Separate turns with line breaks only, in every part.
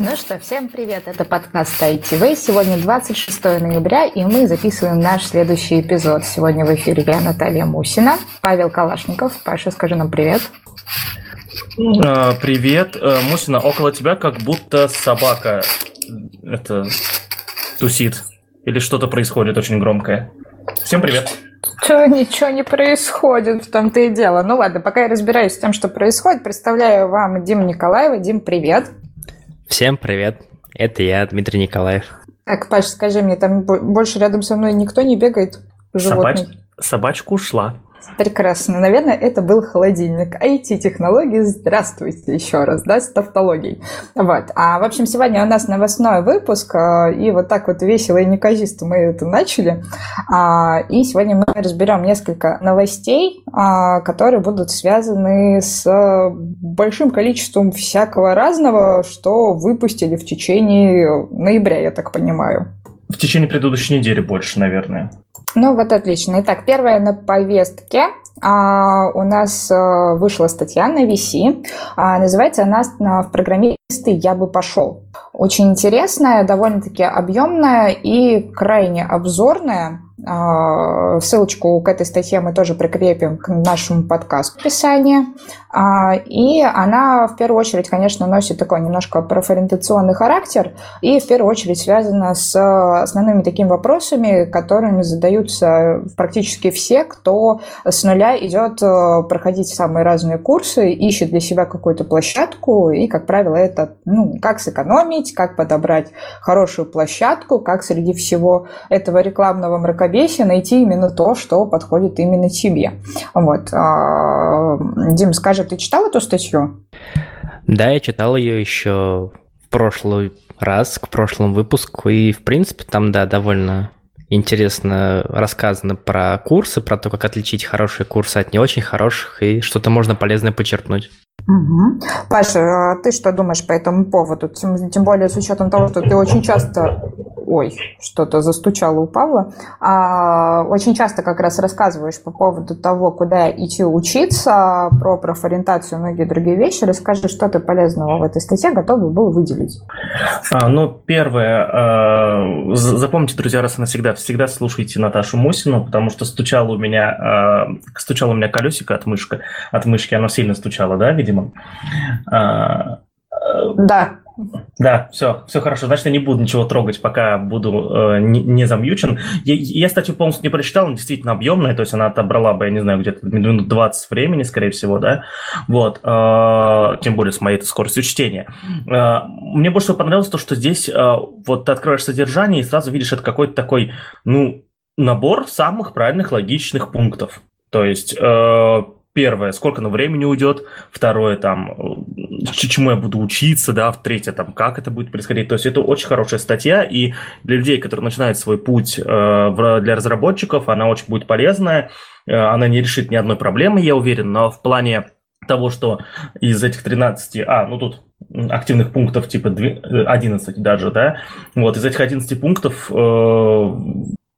Ну что, всем привет, это подкаст ITV. Сегодня 26 ноября, и мы записываем наш следующий эпизод. Сегодня в эфире я, Наталья Мусина, Павел Калашников. Паша, скажи нам привет.
А, привет, э, Мусина, около тебя как будто собака это тусит. Или что-то происходит очень громкое. Всем привет.
Что, ничего не происходит, в том-то и дело. Ну ладно, пока я разбираюсь с тем, что происходит, представляю вам Диму Николаева. Дим, привет.
Всем привет, это я, Дмитрий Николаев.
Так, Паш, скажи мне, там больше рядом со мной никто не бегает?
Собач... Собачка ушла.
Прекрасно. Наверное, это был холодильник. IT-технологии, здравствуйте еще раз, да, с тавтологией. Вот. А, в общем, сегодня у нас новостной выпуск, а, и вот так вот весело и неказисто мы это начали. А, и сегодня мы разберем несколько новостей, а, которые будут связаны с большим количеством всякого разного, что выпустили в течение ноября, я так понимаю.
В течение предыдущей недели больше, наверное.
Ну вот отлично. Итак, первая на повестке а, у нас а, вышла статья на VC. А, называется она «В программисты я бы пошел». Очень интересная, довольно-таки объемная и крайне обзорная. А, ссылочку к этой статье мы тоже прикрепим к нашему подкасту в описании. А, и она в первую очередь, конечно, носит такой немножко профориентационный характер и в первую очередь связана с основными такими вопросами, которыми задаются практически все, кто с нуля идет э, проходить самые разные курсы, ищет для себя какую-то площадку и, как правило, это ну, как сэкономить, как подобрать хорошую площадку, как среди всего этого рекламного мракобесия равновесие найти именно то, что подходит именно тебе. Вот. А, Дим, скажи, ты читал эту статью?
Да, я читал ее еще в прошлый раз, к прошлому выпуску, и, в принципе, там, да, довольно интересно рассказано про курсы, про то, как отличить хорошие курсы от не очень хороших, и что-то можно полезное почерпнуть.
Угу. Паша, а ты что думаешь по этому поводу? Тем, тем более с учетом того, что ты очень часто ой, что-то застучало у Павла, а, очень часто как раз рассказываешь по поводу того, куда идти учиться, про профориентацию многие другие вещи. Расскажи, что ты полезного в этой статье готов был выделить.
А, ну, первое, а, запомните, друзья, раз и навсегда, всегда слушайте Наташу Мусину, потому что стучало у меня, а, стучало у меня колесико от, мышки, от мышки, оно сильно стучало, да, видимо? А,
да.
Да, все, все хорошо. Значит, я не буду ничего трогать, пока буду э, не, не замьючен. Я, я статью полностью не прочитал, она действительно объемная, то есть она отобрала бы, я не знаю, где-то минут 20 времени, скорее всего, да. Вот, э, тем более с моей скоростью чтения. Э, мне больше всего понравилось то, что здесь э, вот ты открываешь содержание и сразу видишь это какой-то такой, ну, набор самых правильных логичных пунктов. То есть э, первое, сколько на времени уйдет, второе, там, чему я буду учиться, да, третье, там, как это будет происходить. То есть это очень хорошая статья, и для людей, которые начинают свой путь э, для разработчиков, она очень будет полезная, э, она не решит ни одной проблемы, я уверен, но в плане того, что из этих 13, а, ну тут активных пунктов типа 11 даже, да, вот из этих 11 пунктов э,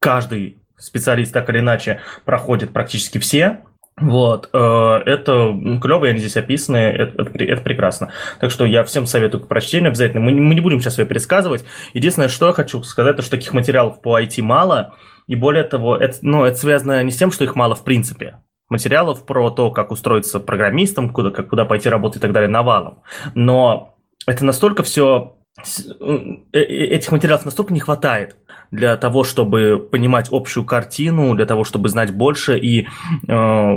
каждый специалист так или иначе проходит практически все, вот, э, это клево, они здесь описаны, это, это, прекрасно. Так что я всем советую к прочтению обязательно. Мы, мы не будем сейчас ее пересказывать. Единственное, что я хочу сказать, то что таких материалов по IT мало, и более того, это, ну, это связано не с тем, что их мало в принципе. Материалов про то, как устроиться программистом, куда, как, куда пойти работать и так далее, навалом. Но это настолько все... Э, э, этих материалов настолько не хватает, для того, чтобы понимать общую картину, для того, чтобы знать больше, и э,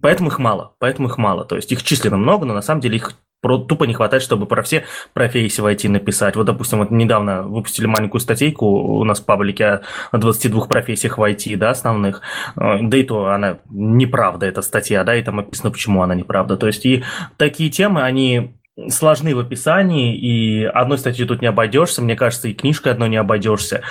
поэтому их мало, поэтому их мало. То есть их численно много, но на самом деле их тупо не хватает, чтобы про все профессии в IT написать. Вот, допустим, вот недавно выпустили маленькую статейку у нас в паблике о 22 профессиях в IT, да, основных. Э, да и то она неправда, эта статья, да, и там описано, почему она неправда. То есть и такие темы, они сложны в описании, и одной статьей тут не обойдешься, мне кажется, и книжкой одной не обойдешься.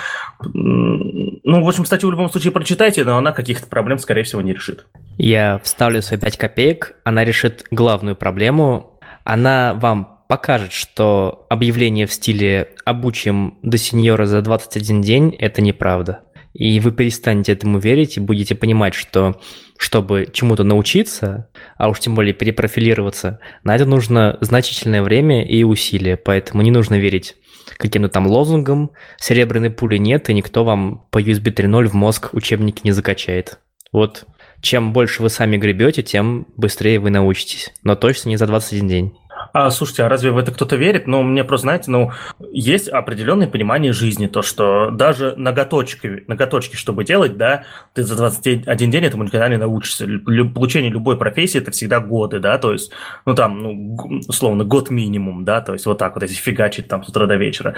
Ну, в общем, статью в любом случае прочитайте, но она каких-то проблем, скорее всего, не решит.
Я вставлю свои 5 копеек, она решит главную проблему. Она вам покажет, что объявление в стиле «обучим до сеньора за 21 день» – это неправда. и вы перестанете этому верить и будете понимать, что чтобы чему-то научиться, а уж тем более перепрофилироваться, на это нужно значительное время и усилия, поэтому не нужно верить каким-то там лозунгам, серебряной пули нет, и никто вам по USB 3.0 в мозг учебники не закачает. Вот чем больше вы сами гребете, тем быстрее вы научитесь, но точно не за 21 день.
А, слушайте, а разве в это кто-то верит? Ну, мне просто, знаете, ну, есть определенное понимание жизни, то, что даже ноготочки, ноготочки, чтобы делать, да, ты за 21 день этому никогда не научишься. Лю- получение любой профессии – это всегда годы, да, то есть, ну, там, ну, условно, год минимум, да, то есть вот так вот, если фигачить там с утра до вечера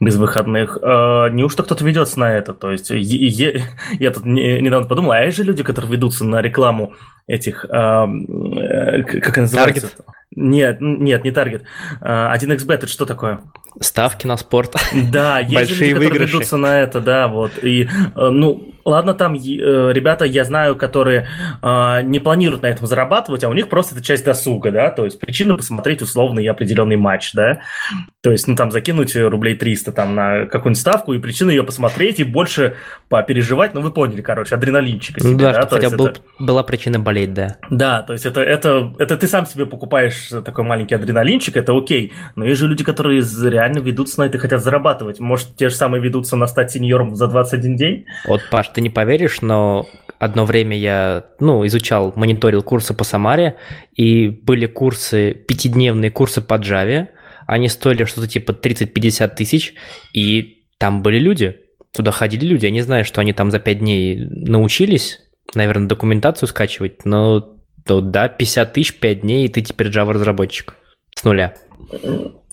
без выходных. А, неужто кто-то ведется на это? То есть, е- я тут не, недавно подумал, а есть же люди, которые ведутся на рекламу этих, а, как это называется? Target. Нет, нет, не таргет. 1xbet это что такое?
Ставки на спорт.
Да, есть Большие люди, которые ведутся на это, да, вот. И, э, ну, ладно, там э, ребята, я знаю, которые э, не планируют на этом зарабатывать, а у них просто это часть досуга, да, то есть причина посмотреть условный определенный матч, да, то есть, ну, там закинуть рублей 300 там на какую-нибудь ставку и причина ее посмотреть и больше попереживать, ну, вы поняли, короче, адреналинчика
себе, да, да? хотя был, это... была причина болеть, да.
Да, то есть это, это, это ты сам себе покупаешь такой маленький адреналинчик, это окей, но есть же люди, которые реально ведутся на это и хотят зарабатывать, может, те же самые ведутся на стать сеньором за 21 день?
Вот, Паш, ты не поверишь, но одно время я, ну, изучал, мониторил курсы по Самаре, и были курсы, пятидневные курсы по Java, они стоили что-то типа 30-50 тысяч, и там были люди, туда ходили люди, я не знаю, что они там за 5 дней научились, наверное, документацию скачивать, но то да, 50 тысяч, 5 дней, и ты теперь Java-разработчик с нуля.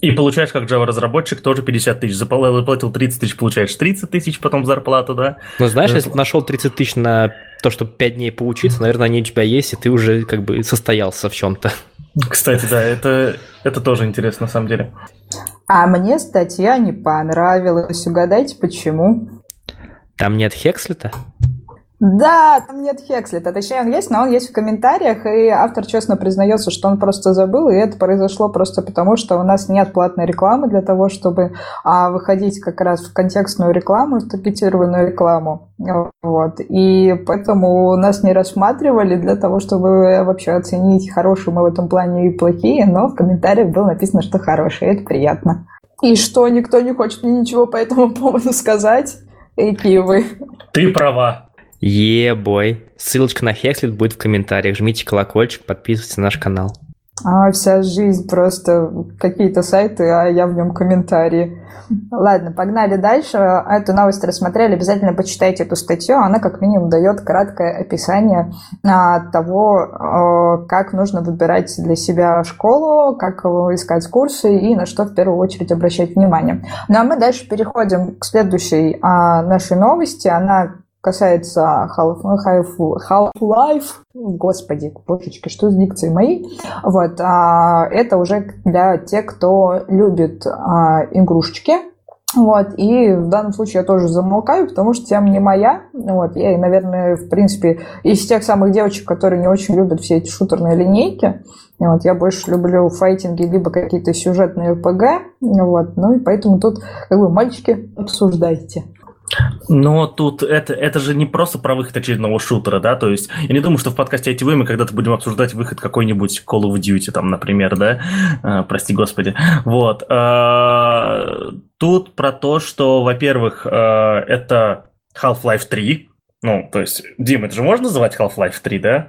И получаешь как Java-разработчик тоже 50 тысяч. Заплатил 30 тысяч, получаешь 30 тысяч потом зарплату, да?
Ну, знаешь, если нашел 30 тысяч на то, чтобы 5 дней поучиться, наверное, они у тебя есть, и ты уже как бы состоялся в чем-то.
Кстати, да, это, это тоже интересно на самом деле.
А мне статья не понравилась. Угадайте, почему?
Там нет Хекслета?
Да, там нет Хекслета. Точнее, он есть, но он есть в комментариях, и автор честно признается, что он просто забыл, и это произошло просто потому, что у нас нет платной рекламы для того, чтобы а, выходить как раз в контекстную рекламу, в таргетированную рекламу. Вот. И поэтому нас не рассматривали для того, чтобы вообще оценить, хорошие мы в этом плане и плохие, но в комментариях было написано, что хорошие, это приятно. И что, никто не хочет мне ничего по этому поводу сказать? Какие вы?
Ты права.
Е-бой. Ссылочка на Хекслит будет в комментариях. Жмите колокольчик, подписывайтесь на наш канал.
А вся жизнь просто какие-то сайты, а я в нем комментарии. Ладно, погнали дальше. Эту новость рассмотрели. Обязательно почитайте эту статью. Она как минимум дает краткое описание а, того, а, как нужно выбирать для себя школу, как искать курсы и на что в первую очередь обращать внимание. Ну а мы дальше переходим к следующей а, нашей новости. Она касается Half-Life, господи, божечки, что с дикцией моей, вот, а, это уже для тех, кто любит а, игрушечки, вот, и в данном случае я тоже замолкаю, потому что тема не моя. Вот, я, наверное, в принципе, из тех самых девочек, которые не очень любят все эти шутерные линейки. Вот, я больше люблю файтинги, либо какие-то сюжетные РПГ. Вот, ну и поэтому тут, как бы, мальчики, обсуждайте.
Но тут это, это же не просто про выход очередного шутера, да, то есть я не думаю, что в подкасте ITV мы когда-то будем обсуждать выход какой-нибудь Call of Duty, там, например, да, а, прости господи, вот. А, тут про то, что, во-первых, а, это Half-Life 3, ну, то есть, Дим, это же можно называть Half-Life 3, да?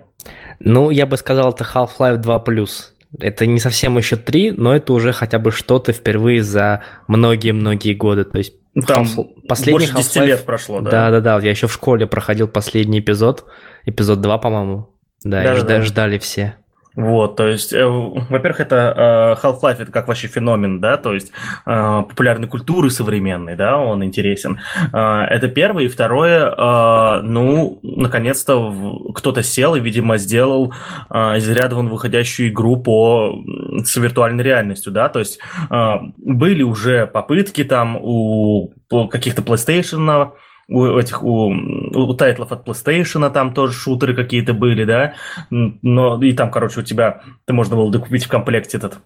Ну, я бы сказал, это Half-Life 2+. Это не совсем еще 3, но это уже хотя бы что-то впервые за многие-многие годы. То есть
ну, там Half... последний больше 10 лет прошло, да?
Да-да-да, я еще в школе проходил последний эпизод, эпизод 2, по-моему. Да, да, да. ждали все.
Вот, то есть, э, во-первых, это э, Half-Life, это как вообще феномен, да, то есть э, популярной культуры современной, да, он интересен. Э, это первое. И второе, э, ну, наконец-то кто-то сел и, видимо, сделал э, из выходящую игру по, с виртуальной реальностью, да, то есть э, были уже попытки там у каких-то PlayStation у этих у, у тайтлов от PlayStation там тоже шутеры какие-то были, да, но и там, короче, у тебя ты можно было докупить в комплекте этот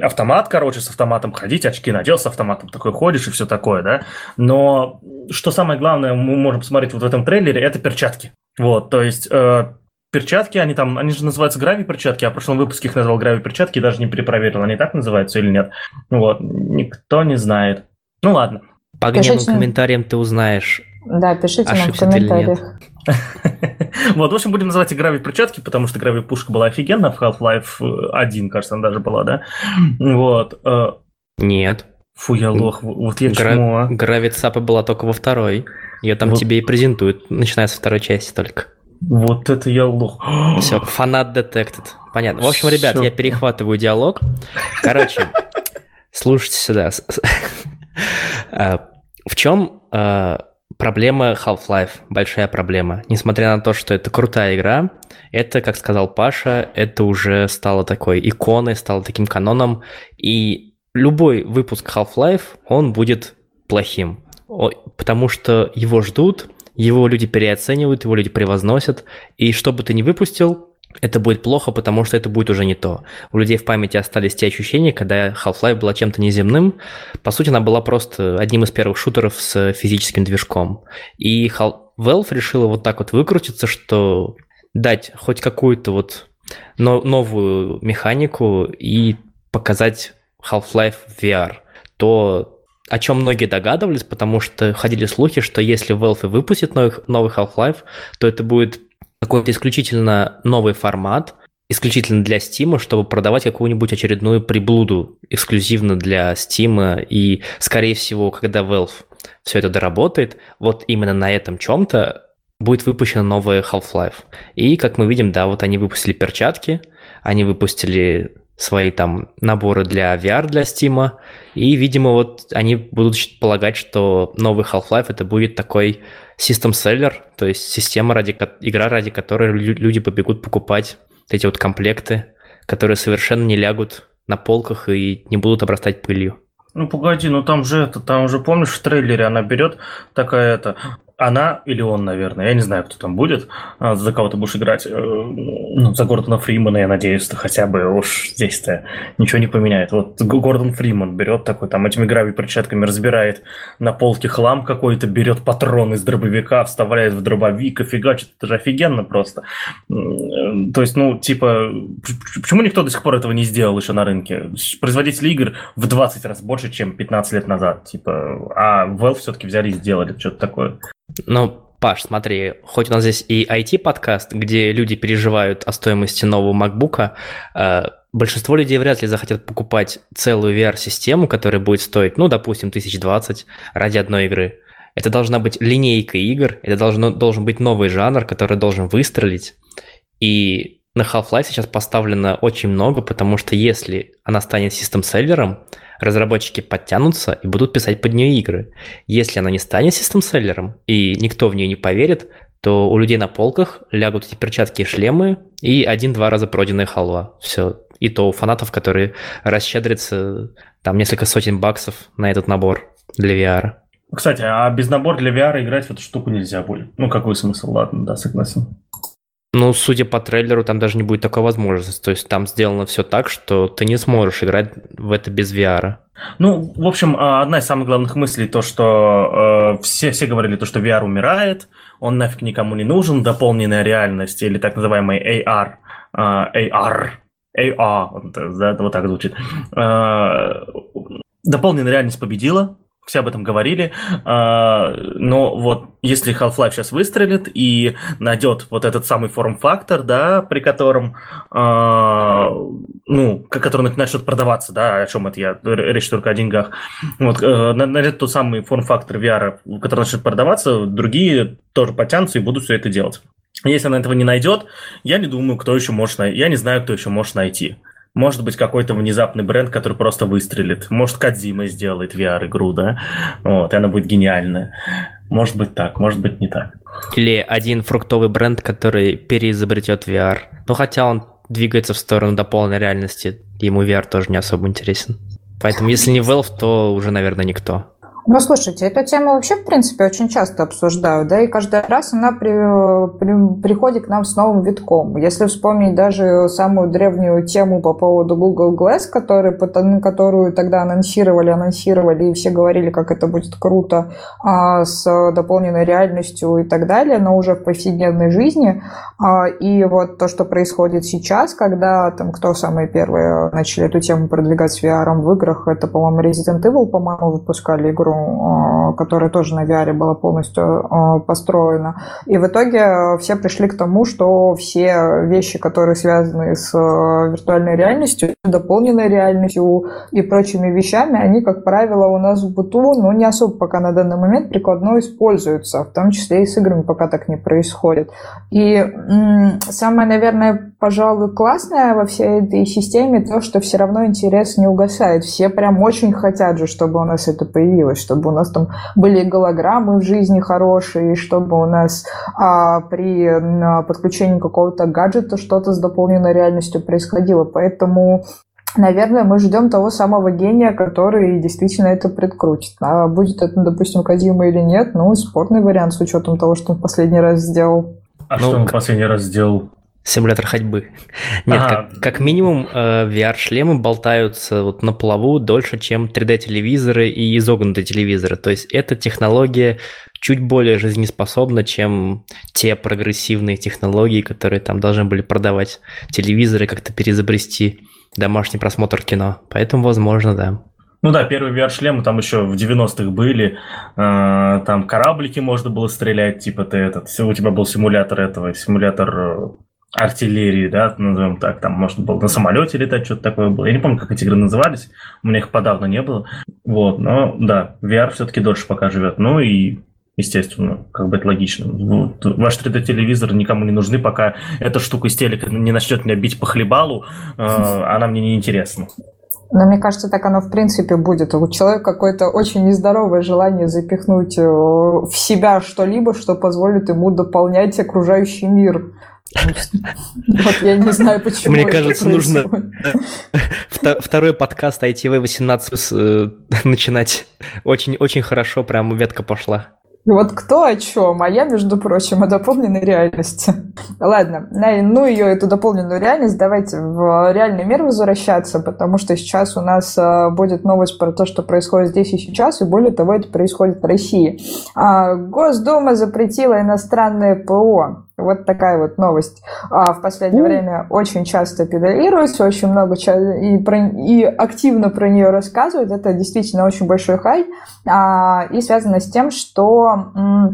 автомат, короче, с автоматом ходить, очки надел, с автоматом такой ходишь и все такое, да. Но что самое главное, мы можем посмотреть вот в этом трейлере, это перчатки. Вот, то есть э, перчатки, они там, они же называются грави-перчатки, а в прошлом выпуске их назвал грави-перчатки, даже не перепроверил, они так называются или нет. Вот, никто не знает. Ну ладно.
По гневным комментариям ты узнаешь,
да, пишите нам в комментариях.
Вот, в общем, будем называть их грави перчатки, потому что грави пушка была офигенная в Half-Life 1, кажется, она даже была, да? Вот. Э,
Нет.
Фу, я лох, вот я Гра- чмо. А.
Грави Цапа была только во второй. Ее там вот. тебе и презентуют, начиная со второй части только.
Вот это я лох.
Все, фанат detected. Понятно. В общем, ребят, Все. я перехватываю диалог. Короче, слушайте сюда. Э, в чем э, проблема Half-Life, большая проблема. Несмотря на то, что это крутая игра, это, как сказал Паша, это уже стало такой иконой, стало таким каноном, и любой выпуск Half-Life, он будет плохим, потому что его ждут, его люди переоценивают, его люди превозносят, и что бы ты ни выпустил, это будет плохо, потому что это будет уже не то. У людей в памяти остались те ощущения, когда Half-Life была чем-то неземным. По сути, она была просто одним из первых шутеров с физическим движком. И Valve решила вот так вот выкрутиться, что дать хоть какую-то вот новую механику и показать Half-Life в VR. То, о чем многие догадывались, потому что ходили слухи, что если Valve выпустит новый, новый Half-Life, то это будет какой-то исключительно новый формат, исключительно для Steam, чтобы продавать какую-нибудь очередную приблуду эксклюзивно для Steam. И, скорее всего, когда Valve все это доработает, вот именно на этом чем-то будет выпущена новая Half-Life. И, как мы видим, да, вот они выпустили перчатки, они выпустили свои там наборы для VR для Steam, и, видимо, вот они будут полагать, что новый Half-Life это будет такой system seller, то есть система, ради, игра, ради которой люди побегут покупать эти вот комплекты, которые совершенно не лягут на полках и не будут обрастать пылью.
Ну погоди, ну там же это, там же помнишь в трейлере она берет такая это, она или он, наверное, я не знаю, кто там будет, а, за кого ты будешь играть, э, ну, за Гордона Фримана, я надеюсь, хотя бы уж здесь-то ничего не поменяет. Вот Гордон Фриман берет такой, там этими грави-перчатками разбирает на полке хлам какой-то, берет патрон из дробовика, вставляет в дробовик и фигачит, это же офигенно просто. То есть, ну, типа, почему никто до сих пор этого не сделал еще на рынке? Производители игр в 20 раз больше, чем 15 лет назад, типа, а Valve все-таки взяли и сделали что-то такое.
Ну, Паш, смотри, хоть у нас здесь и IT-подкаст, где люди переживают о стоимости нового MacBook, э, большинство людей вряд ли захотят покупать целую VR-систему, которая будет стоить, ну, допустим, 1020 ради одной игры. Это должна быть линейка игр, это должно, должен быть новый жанр, который должен выстрелить. И на Half-Life сейчас поставлено очень много, потому что если она станет систем-селлером, разработчики подтянутся и будут писать под нее игры. Если она не станет систем-селлером и никто в нее не поверит, то у людей на полках лягут эти перчатки и шлемы и один-два раза пройденная халва. Все. И то у фанатов, которые расщедрятся там несколько сотен баксов на этот набор для VR.
Кстати, а без набора для VR играть в эту штуку нельзя будет. Ну, какой смысл? Ладно, да, согласен.
Ну, судя по трейлеру, там даже не будет такой возможности. То есть там сделано все так, что ты не сможешь играть в это без VR.
Ну, в общем, а, одна из самых главных мыслей то, что э, все, все говорили то, что VR умирает, он нафиг никому не нужен, дополненная реальность или так называемый AR, э, AR, AR, да, вот так звучит. Э, дополненная реальность победила, все об этом говорили, а, но вот если Half-Life сейчас выстрелит и найдет вот этот самый форм-фактор, да, при котором, а, ну, который начнет продаваться, да, о чем это я, речь только о деньгах, вот, э, найдет тот самый форм-фактор VR, который начнет продаваться, другие тоже потянутся и будут все это делать. Если она этого не найдет, я не думаю, кто еще может найти, я не знаю, кто еще может найти. Может быть, какой-то внезапный бренд, который просто выстрелит. Может, Кадзима сделает VR-игру, да? Вот, и она будет гениальная. Может быть так, может быть не так.
Или один фруктовый бренд, который переизобретет VR. Ну, хотя он двигается в сторону до полной реальности, ему VR тоже не особо интересен. Поэтому, если не Valve, то уже, наверное, никто.
Ну, слушайте, эту тему вообще, в принципе, очень часто обсуждаю, да, и каждый раз она при, при, приходит к нам с новым витком. Если вспомнить даже самую древнюю тему по поводу Google Glass, который, которую тогда анонсировали, анонсировали, и все говорили, как это будет круто а, с дополненной реальностью и так далее, но уже в повседневной жизни. А, и вот то, что происходит сейчас, когда там кто самые первые начали эту тему продвигать с VR в играх, это, по-моему, Resident Evil, по-моему, выпускали игру Э, которая тоже на VR была полностью э, построена. И в итоге все пришли к тому, что все вещи, которые связаны с виртуальной реальностью, дополненной реальностью и прочими вещами, они, как правило, у нас в быту, ну, не особо пока на данный момент прикладно используются, в том числе и с играми пока так не происходит. И самое, наверное, пожалуй, классное во всей этой системе то, что все равно интерес не угасает. Все прям очень хотят же, чтобы у нас это появилось, чтобы у нас там были голограммы в жизни хорошие, чтобы у нас а, при а, подключении какого-то гаджета что-то с дополненной реальностью происходило. Поэтому Наверное, мы ждем того самого гения, который действительно это предкрутит. А будет это, допустим, Кадима или нет, ну, спорный вариант с учетом того, что он последний раз сделал.
А ну, что он последний раз сделал?
Симулятор ходьбы. Нет, ага. как, как минимум э, VR-шлемы болтаются вот на плаву дольше, чем 3D-телевизоры и изогнутые телевизоры. То есть эта технология чуть более жизнеспособна, чем те прогрессивные технологии, которые там должны были продавать телевизоры, как-то перезабрести домашний просмотр кино. Поэтому, возможно, да.
Ну да, первые VR-шлемы там еще в 90-х были. Э, там кораблики можно было стрелять, типа ты этот. У тебя был симулятор этого, симулятор э, артиллерии, да, назовем так, там можно было на самолете летать, что-то такое было. Я не помню, как эти игры назывались, у меня их подавно не было. Вот, но да, VR все-таки дольше пока живет. Ну и естественно, как бы это логично. Вот, ваш 3D-телевизор никому не нужны, пока эта штука из телека не начнет меня бить по хлебалу, э, она мне не интересна.
Но мне кажется, так оно в принципе будет. У человека какое-то очень нездоровое желание запихнуть э, в себя что-либо, что позволит ему дополнять окружающий мир. Вот я не знаю, почему.
Мне кажется, нужно второй подкаст ITV18 э, начинать. Очень-очень хорошо, прям ветка пошла.
Вот кто о чем, а я, между прочим, о дополненной реальности. Ладно, ну ее, эту дополненную реальность, давайте в реальный мир возвращаться, потому что сейчас у нас э, будет новость про то, что происходит здесь и сейчас, и более того, это происходит в России. А, Госдума запретила иностранное ПО. Вот такая вот новость. А в последнее время очень часто педалируется, очень много и, про, и активно про нее рассказывают. Это действительно очень большой хай. А, и связано с тем, что а,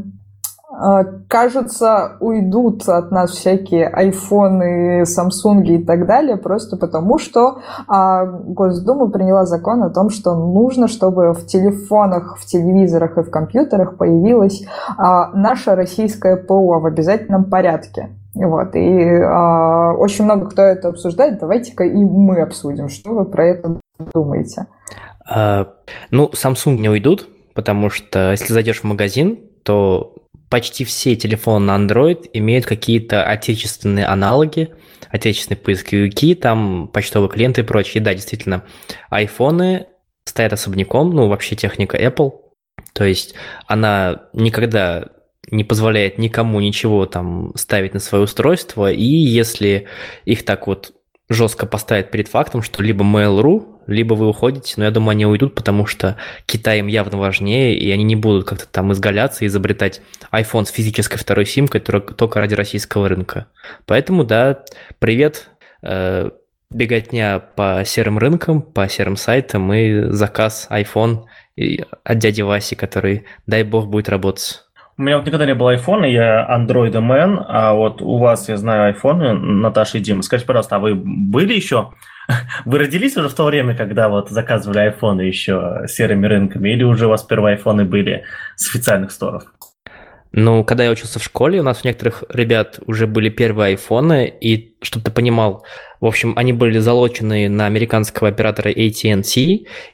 кажется, уйдут от нас всякие айфоны, самсунги и так далее, просто потому что а, Госдума приняла закон о том, что нужно, чтобы в телефонах, в телевизорах и в компьютерах появилась а, наша российская ПО в обязательном порядке. Вот, и а, очень много кто это обсуждает. Давайте-ка и мы обсудим, что вы про это думаете.
А, ну, Samsung не уйдут, потому что если зайдешь в магазин, то почти все телефоны на Android имеют какие-то отечественные аналоги, отечественные поисковики, там почтовые клиенты и прочее. Да, действительно, айфоны стоят особняком, ну, вообще техника Apple. То есть она никогда не позволяет никому ничего там ставить на свое устройство, и если их так вот жестко поставить перед фактом, что либо Mail.ru либо вы уходите, но я думаю, они уйдут, потому что Китай им явно важнее, и они не будут как-то там изгаляться и изобретать iPhone с физической второй симкой только ради российского рынка. Поэтому, да, привет, э, беготня по серым рынкам, по серым сайтам и заказ iPhone от дяди Васи, который, дай бог, будет работать.
У меня вот никогда не было iPhone, я Android man, а вот у вас, я знаю, iPhone, Наташа и Дима. Скажите, пожалуйста, а вы были еще Вы родились уже в то время, когда вот заказывали айфоны еще серыми рынками, или уже у вас первые айфоны были с официальных сторов?
Ну, когда я учился в школе, у нас у некоторых ребят уже были первые айфоны, и чтобы ты понимал, в общем, они были залочены на американского оператора AT&T,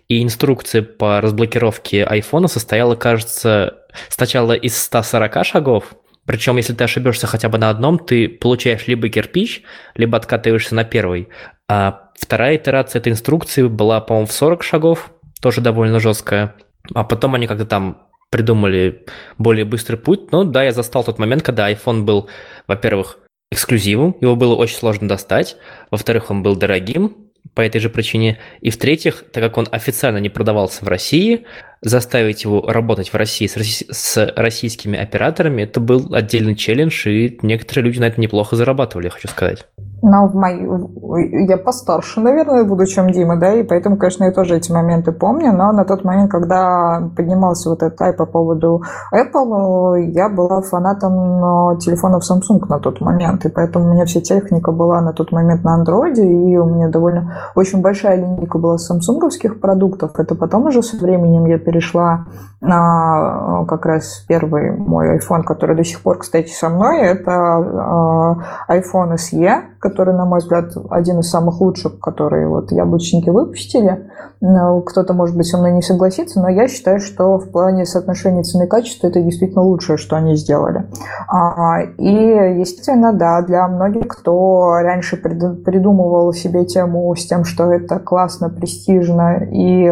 и инструкция по разблокировке айфона состояла, кажется, сначала из 140 шагов, причем, если ты ошибешься хотя бы на одном, ты получаешь либо кирпич, либо откатываешься на первый. А вторая итерация этой инструкции была, по-моему, в 40 шагов, тоже довольно жесткая. а потом они как-то там придумали более быстрый путь. Но да, я застал тот момент, когда iPhone был, во-первых, эксклюзивом, его было очень сложно достать, во-вторых, он был дорогим, по этой же причине. И в-третьих, так как он официально не продавался в России, заставить его работать в России с, с российскими операторами, это был отдельный челлендж, и некоторые люди на это неплохо зарабатывали, я хочу сказать.
Ну, в мой... я постарше, наверное, буду, чем Дима, да, и поэтому, конечно, я тоже эти моменты помню, но на тот момент, когда поднимался вот этот ай по поводу Apple, я была фанатом телефонов Samsung на тот момент, и поэтому у меня вся техника была на тот момент на Android, и у меня довольно очень большая линейка была самсунговских продуктов. Это потом уже со временем я перешла на как раз первый мой iPhone, который до сих пор, кстати, со мной, это iPhone SE, который, на мой взгляд, один из самых лучших, которые вот яблочники выпустили. Ну, кто-то, может быть, со мной не согласится, но я считаю, что в плане соотношения цены и качества это действительно лучшее, что они сделали. А, и, естественно, да, для многих, кто раньше придумывал себе тему с тем, что это классно, престижно, и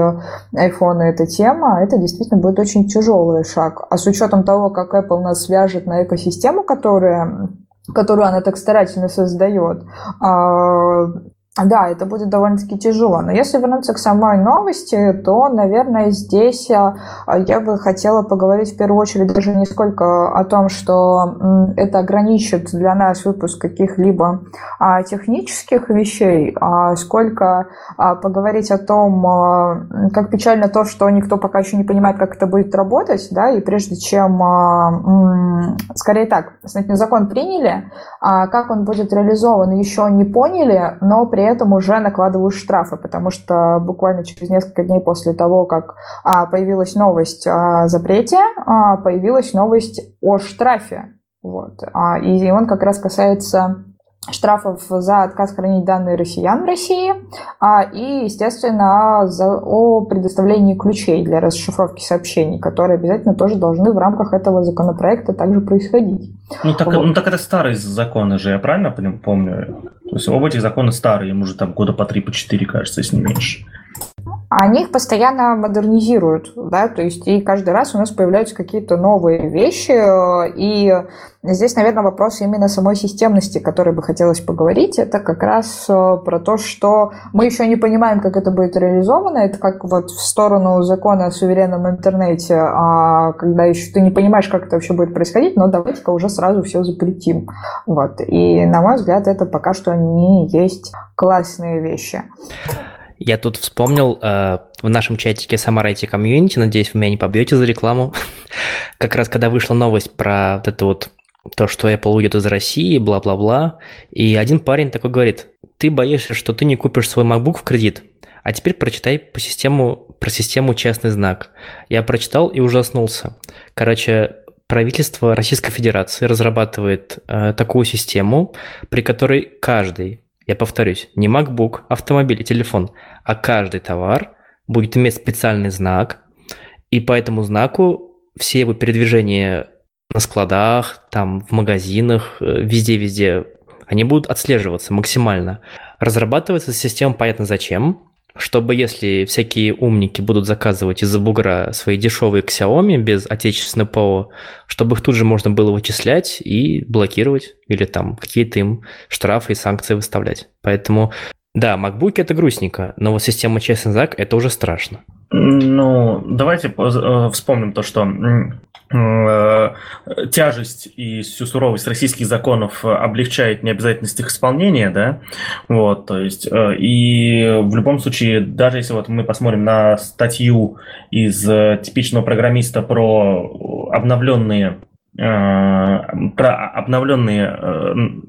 iPhone это тема, это действительно будет очень тяжелый шаг. А с учетом того, как Apple нас свяжет на экосистему, которая которую она так старательно создает, а, да, это будет довольно-таки тяжело. Но если вернуться к самой новости, то, наверное, здесь а, я бы хотела поговорить в первую очередь даже не сколько о том, что это ограничит для нас выпуск каких-либо а, технических вещей, а сколько поговорить о том, как печально то, что никто пока еще не понимает, как это будет работать, да, и прежде чем, скорее так, закон приняли, как он будет реализован, еще не поняли, но при этом уже накладываю штрафы, потому что буквально через несколько дней после того, как а, появилась новость о запрете, а, появилась новость о штрафе. Вот. А, и он как раз касается штрафов за отказ хранить данные россиян в России а, и, естественно, за, о предоставлении ключей для расшифровки сообщений, которые обязательно тоже должны в рамках этого законопроекта также происходить.
Ну так, вот. ну, так это старые законы же, я правильно помню? То есть оба этих закона старые, им уже там года по три, по четыре, кажется, если не меньше
они их постоянно модернизируют, да, то есть и каждый раз у нас появляются какие-то новые вещи, и здесь, наверное, вопрос именно самой системности, которой бы хотелось поговорить, это как раз э, про то, что мы еще не понимаем, как это будет реализовано, это как вот в сторону закона о суверенном интернете, а когда еще ты не понимаешь, как это вообще будет происходить, но давайте-ка уже сразу все запретим, вот, и на мой взгляд, это пока что не есть классные вещи.
Я тут вспомнил э, в нашем чатике IT комьюнити, надеюсь, вы меня не побьете за рекламу, как раз когда вышла новость про вот это вот то, что Apple уйдет из России, бла-бла-бла, и один парень такой говорит, ты боишься, что ты не купишь свой MacBook в кредит, а теперь прочитай по систему, про систему «Частный знак». Я прочитал и ужаснулся. Короче, правительство Российской Федерации разрабатывает э, такую систему, при которой каждый я повторюсь, не MacBook, автомобиль и телефон, а каждый товар будет иметь специальный знак, и по этому знаку все его передвижения на складах, там, в магазинах, э, везде-везде, они будут отслеживаться максимально. Разрабатывается система понятно зачем, чтобы если всякие умники будут заказывать из-за бугра свои дешевые Xiaomi без отечественного ПО, чтобы их тут же можно было вычислять и блокировать или там какие-то им штрафы и санкции выставлять. Поэтому да, MacBook это грустненько, но вот система честный это уже страшно.
Ну, давайте э, вспомним то, что Э, тяжесть и всю суровость российских законов облегчает необязательность их исполнения, да, вот, то есть, э, и в любом случае, даже если вот мы посмотрим на статью из э, типичного программиста про обновленные про обновленные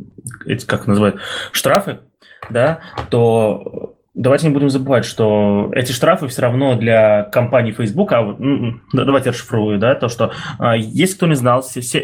эти как называют штрафы, да, то давайте не будем забывать, что эти штрафы все равно для компании Facebook, а ну, давайте расшифрую, да, то, что а, если кто не знал, все, все,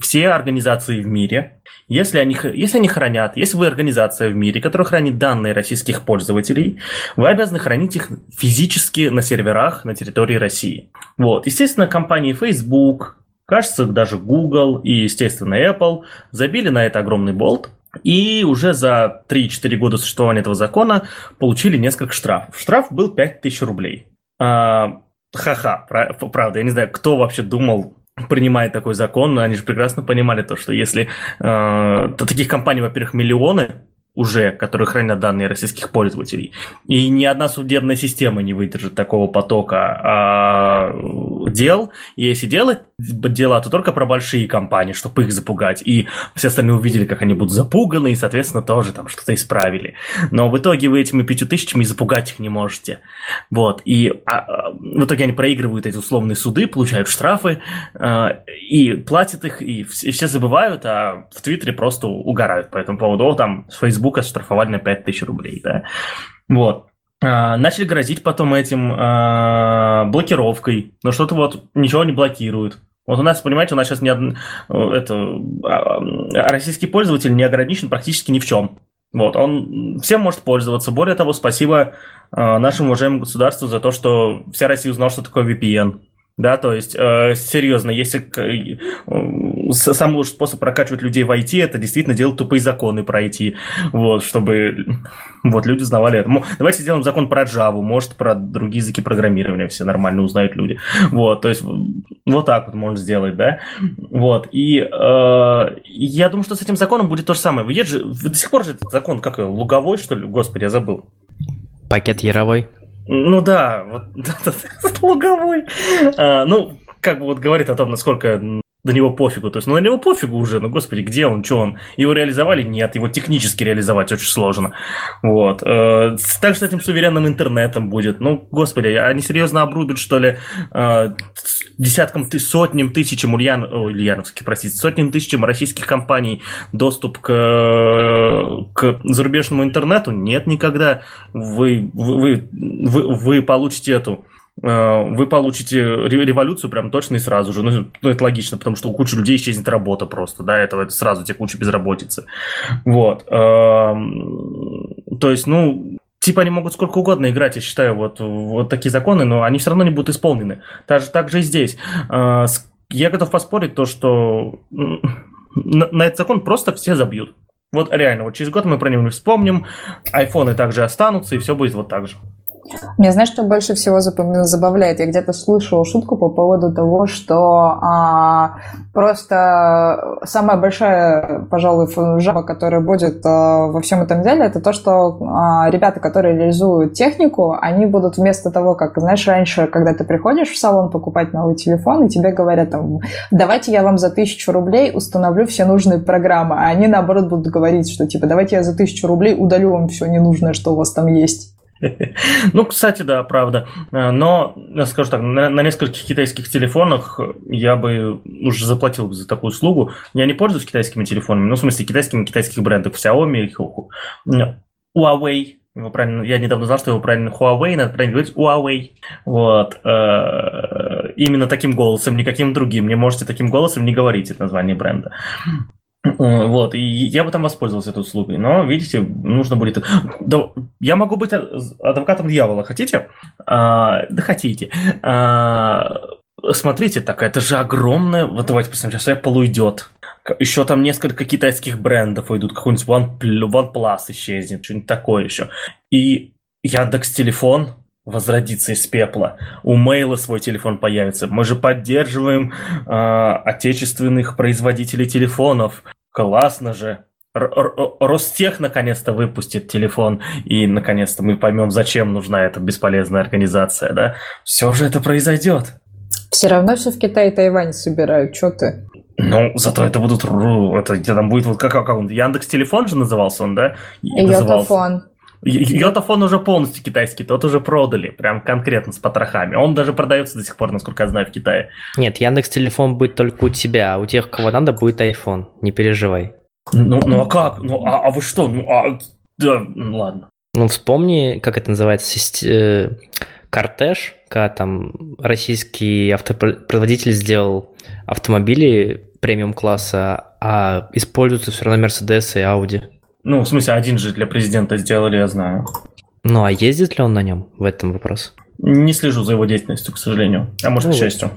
все организации в мире, если они, если они хранят, если вы организация в мире, которая хранит данные российских пользователей, вы обязаны хранить их физически на серверах на территории России. Вот, естественно, компании Facebook, кажется, даже Google и, естественно, Apple забили на это огромный болт, и уже за 3-4 года существования этого закона получили несколько штрафов. Штраф был 5000 рублей. А, ха-ха, правда, я не знаю, кто вообще думал принимает такой закон, но они же прекрасно понимали то, что если э, таких компаний, во-первых, миллионы, уже, которые хранят данные российских пользователей. И ни одна судебная система не выдержит такого потока а, дел. И если делать дела, то только про большие компании, чтобы их запугать. И все остальные увидели, как они будут запуганы, и, соответственно, тоже там что-то исправили. Но в итоге вы этими пятью тысячами запугать их не можете. Вот. И а, а, в итоге они проигрывают эти условные суды, получают штрафы, а, и платят их, и и все забывают, а в Твиттере просто угорают по этому поводу. О, там, Facebook Facebook оштрафовали на 5000 рублей, да. Вот. А, начали грозить потом этим а, блокировкой, но что-то вот ничего не блокируют. Вот у нас, понимаете, у нас сейчас не од... это, а, российский пользователь не ограничен практически ни в чем. Вот, он всем может пользоваться. Более того, спасибо нашему уважаемому государству за то, что вся Россия узнала, что такое VPN. Да, то есть, э, серьезно, если э, самый лучший способ прокачивать людей в IT, это действительно делать тупые законы про IT, вот, чтобы вот, люди узнавали это. Давайте сделаем закон про Java, может, про другие языки программирования все нормально узнают люди. Вот, то есть, вот так вот можно сделать, да. Вот, и э, я думаю, что с этим законом будет то же самое. Вы, же, до сих пор же этот закон, как луговой, что ли? Господи, я забыл.
Пакет Яровой.
Ну да, вот луговой. А, ну, как бы вот говорит о том, насколько на него пофигу. То есть, ну, на него пофигу уже, ну, господи, где он, что он? Его реализовали? Нет, его технически реализовать очень сложно. Вот. Э, так с этим суверенным интернетом будет. Ну, господи, они серьезно обрубят, что ли, э, десяткам, сотням тысячам ульян, о, ульяновских, простите, сотням тысячам российских компаний доступ к, к зарубежному интернету? Нет, никогда. Вы, вы, вы, вы получите эту вы получите революцию прям точно и сразу же. Ну, ну, это логично, потому что у кучи людей исчезнет работа просто, да, это, это сразу тебе куча безработицы. Вот. Эм, то есть, ну, типа они могут сколько угодно играть, я считаю, вот, вот такие законы, но они все равно не будут исполнены. Так же, так же и здесь. Э, я готов поспорить то, что на, на этот закон просто все забьют. Вот реально, вот через год мы про него не вспомним, айфоны также останутся, и все будет вот так же.
Мне знаешь, что больше всего забавляет? Я где-то слышала шутку по поводу того, что а, просто самая большая, пожалуй, жаба, которая будет а, во всем этом деле, это то, что а, ребята, которые реализуют технику, они будут вместо того, как, знаешь, раньше, когда ты приходишь в салон покупать новый телефон, и тебе говорят, там, давайте я вам за тысячу рублей установлю все нужные программы, а они, наоборот, будут говорить, что, типа, давайте я за тысячу рублей удалю вам все ненужное, что у вас там есть.
Ну, кстати, да, правда. Э, но, скажу так, на, нескольких китайских телефонах я бы уже заплатил за такую услугу. Я не пользуюсь китайскими телефонами, ну, в смысле, китайскими китайских брендов. Xiaomi, Huawei, его правильно, я недавно знал, что его правильно Huawei, надо правильно говорить Huawei. Вот. Э, именно таким голосом, никаким другим. Не можете таким голосом не говорить это название бренда. Вот, и я бы там воспользовался этой услугой. Но, видите, нужно будет... Да, я могу быть адвокатом дьявола, хотите? А, да хотите. А, смотрите, так это же огромное... Вот давайте посмотрим, сейчас Apple уйдет. Еще там несколько китайских брендов уйдут. Какой-нибудь OnePlus исчезнет, что-нибудь такое еще. И Яндекс Телефон возродится из пепла. У Мейла свой телефон появится. Мы же поддерживаем э, отечественных производителей телефонов. Классно же. Ростех наконец-то выпустит телефон, и наконец-то мы поймем, зачем нужна эта бесполезная организация, да? Все же это произойдет.
Все равно все в Китае и Тайвань собирают, что ты?
Ну, зато это будут... Это там будет вот как, как он, Яндекс Телефон же назывался он, да?
Йотафон.
Йотафон уже полностью китайский, тот уже продали, прям конкретно с потрохами. Он даже продается до сих пор, насколько я знаю, в Китае.
Нет, Яндекс Телефон будет только у тебя, а у тех, кого надо, будет iPhone. Не переживай.
Ну, ну а как? Ну, а, а вы что? Ну, а, да, ну, ладно.
Ну, вспомни, как это называется, э, кортеж, когда там российский автопроизводитель сделал автомобили премиум класса, а используются все равно Mercedes и Audi.
Ну, в смысле, один же для президента сделали, я знаю.
Ну, а ездит ли он на нем? В этом вопрос.
Не слежу за его деятельностью, к сожалению. А может, ну, к счастью.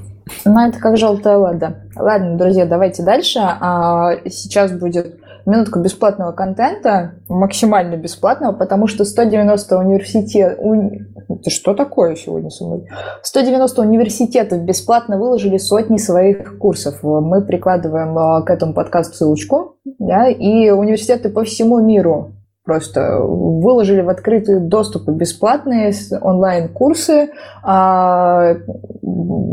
Ну, это как желтая лада. Ладно, друзья, давайте дальше. А, сейчас будет минутка бесплатного контента, максимально бесплатного, потому что 190 университет... У... Это что такое сегодня со мной? 190 университетов бесплатно выложили сотни своих курсов. Мы прикладываем а, к этому подкасту ссылочку, да, и университеты по всему миру просто выложили в открытый доступ бесплатные онлайн-курсы, а,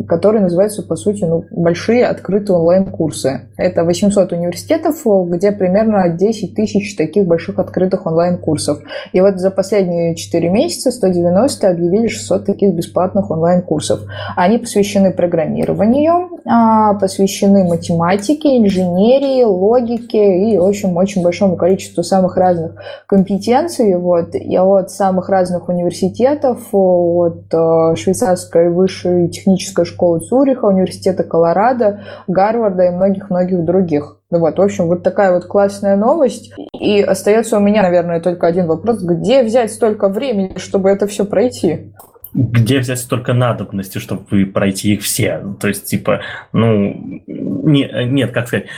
которые называются, по сути, ну, большие открытые онлайн-курсы. Это 800 университетов, где примерно 10 тысяч таких больших открытых онлайн-курсов. И вот за последние 4 месяца 190 объявили 600 таких бесплатных онлайн-курсов. Они посвящены программированию, а, посвящены математике, инженерии, логике и очень-очень большому количеству самых разных компетенций вот, и от самых разных университетов, от э, швейцарской высшей технической школы Цюриха, университета Колорадо, Гарварда и многих-многих других. Вот, в общем, вот такая вот классная новость. И остается у меня, наверное, только один вопрос. Где взять столько времени, чтобы это все пройти?
где взять столько надобности, чтобы пройти их все? То есть, типа, ну, не, нет, как сказать,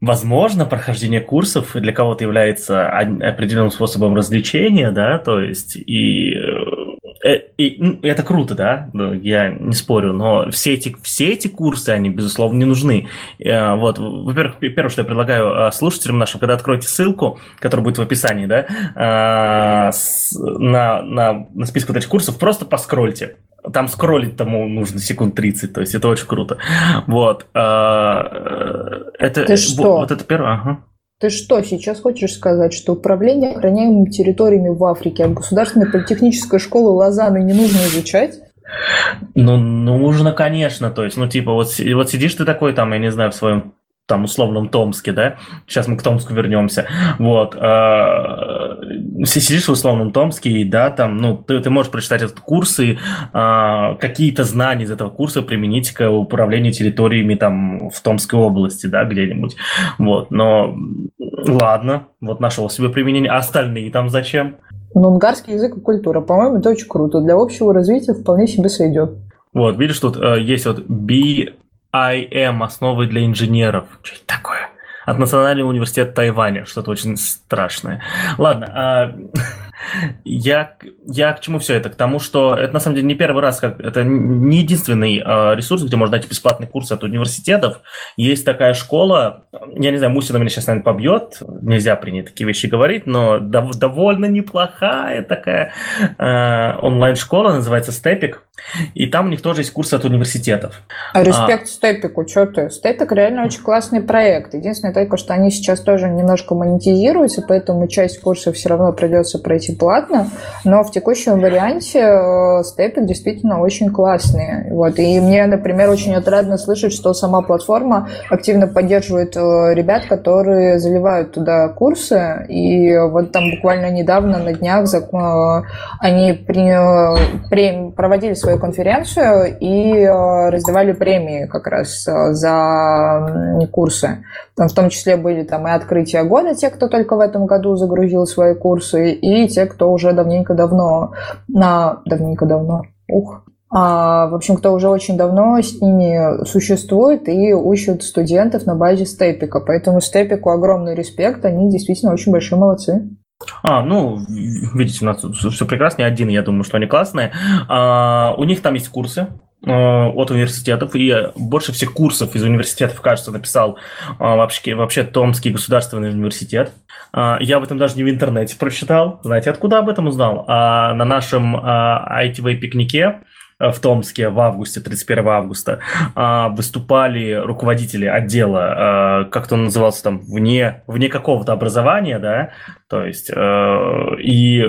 Возможно, прохождение курсов для кого-то является определенным способом развлечения, да, то есть и, э, и, ну, это круто, да, ну, я не спорю, но все эти, все эти курсы, они, безусловно, не нужны. Э, вот, во-первых, первое, что я предлагаю э, слушателям нашим, когда откроете ссылку, которая будет в описании, да, на, на, на список вот этих курсов, просто поскрольте там скроллить тому нужно секунд 30, то есть это очень круто. Вот. А, это,
Ты что?
Вот это первое. Ага.
Ты что, сейчас хочешь сказать, что управление охраняемыми территориями в Африке от Государственной политехнической школы Лозанны не нужно изучать?
Ну, нужно, конечно. То есть, ну, типа, вот, вот сидишь ты такой там, я не знаю, в своем там условном Томске, да, сейчас мы к Томску вернемся, вот, э, сидишь в условном Томске, и да, там, ну, ты, ты можешь прочитать этот курс и э, какие-то знания из этого курса применить к управлению территориями там в Томской области, да, где-нибудь, вот, но ладно, вот нашел себе применение, а остальные там зачем?
Ну, унгарский язык и культура, по-моему, это очень круто, для общего развития вполне себе сойдет.
Вот, видишь, тут э, есть вот B IM, основы для инженеров. Что это такое? От Национального университета Тайваня. Что-то очень страшное. Ладно, а, я, я к чему все это? К тому, что это на самом деле не первый раз, как это не единственный э, ресурс, где можно найти бесплатный курс от университетов. Есть такая школа, я не знаю, Муси на меня сейчас, наверное, побьет, нельзя при ней такие вещи говорить, но дов- довольно неплохая такая э, онлайн-школа, называется Степик, и там у них тоже есть курсы от университетов.
А респект а, Степику, что ты? Степик реально очень классный проект. Единственное только, что они сейчас тоже немножко монетизируются, поэтому часть курсов все равно придется пройти платно, но в текущем варианте э, степик действительно очень классные. Вот. И мне, например, очень отрадно слышать, что сама платформа активно поддерживает э, ребят, которые заливают туда курсы, и вот там буквально недавно на днях э, они проводили свою конференцию и раздавали премии как раз за курсы. Там в том числе были там и открытия года, те, кто только в этом году загрузил свои курсы, и те, кто уже давненько давно, на давненько давно, ух, а, в общем, кто уже очень давно с ними существует и учат студентов на базе степика. Поэтому степику огромный респект, они действительно очень большие молодцы.
А, ну, видите, у нас все прекрасно, не один, я думаю, что они классные. А, у них там есть курсы, от университетов, и больше всех курсов из университетов, кажется, написал а, вообще, вообще Томский государственный университет. А, я об этом даже не в интернете прочитал. Знаете, откуда об этом узнал? А, на нашем ITV пикнике в Томске в августе, 31 августа, выступали руководители отдела, как-то он назывался там, вне, вне какого-то образования, да, то есть, э, и